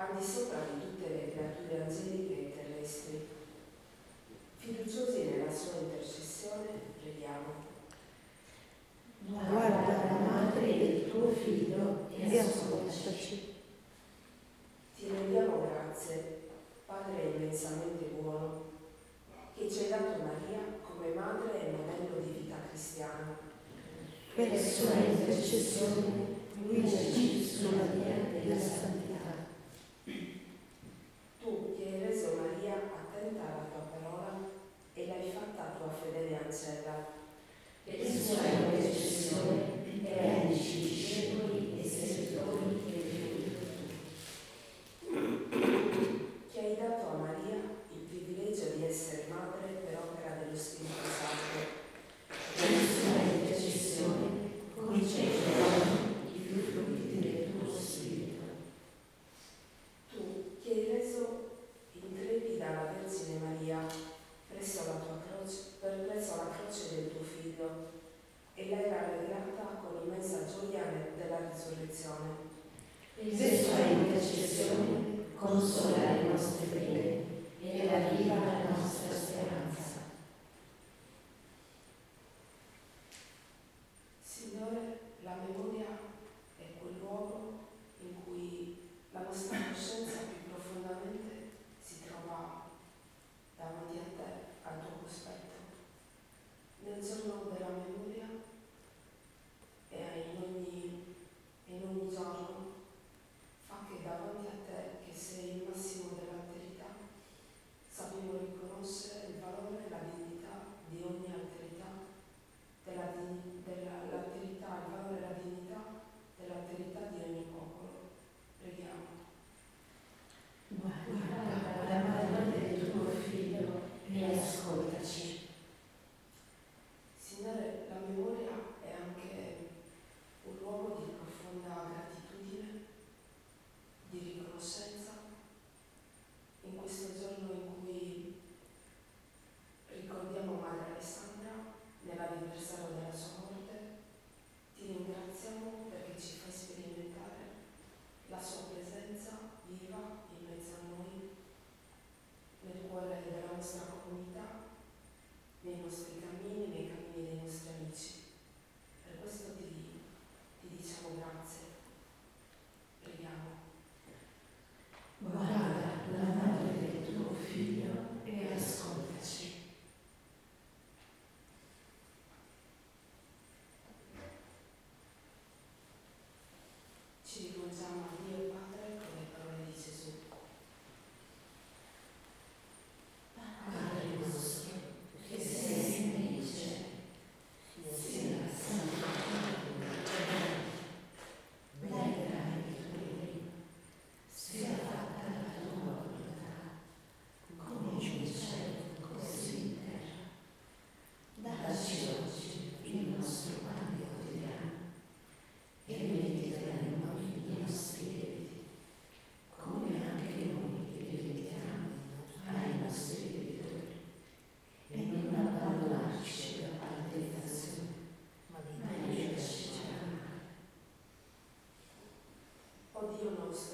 al di sopra di tutte le creature angeliche e terrestri. Fiduciosi nella sua intercessione, preghiamo. Guarda la madre del tuo figlio e ascoltaci. Ti rendiamo grazie, Padre immensamente buono, che ci hai dato Maria come madre e modello di vita cristiana. Per la sua intercessione, guidaci sulla via della santità. prof. Fedele Ansella. E questo è Universe.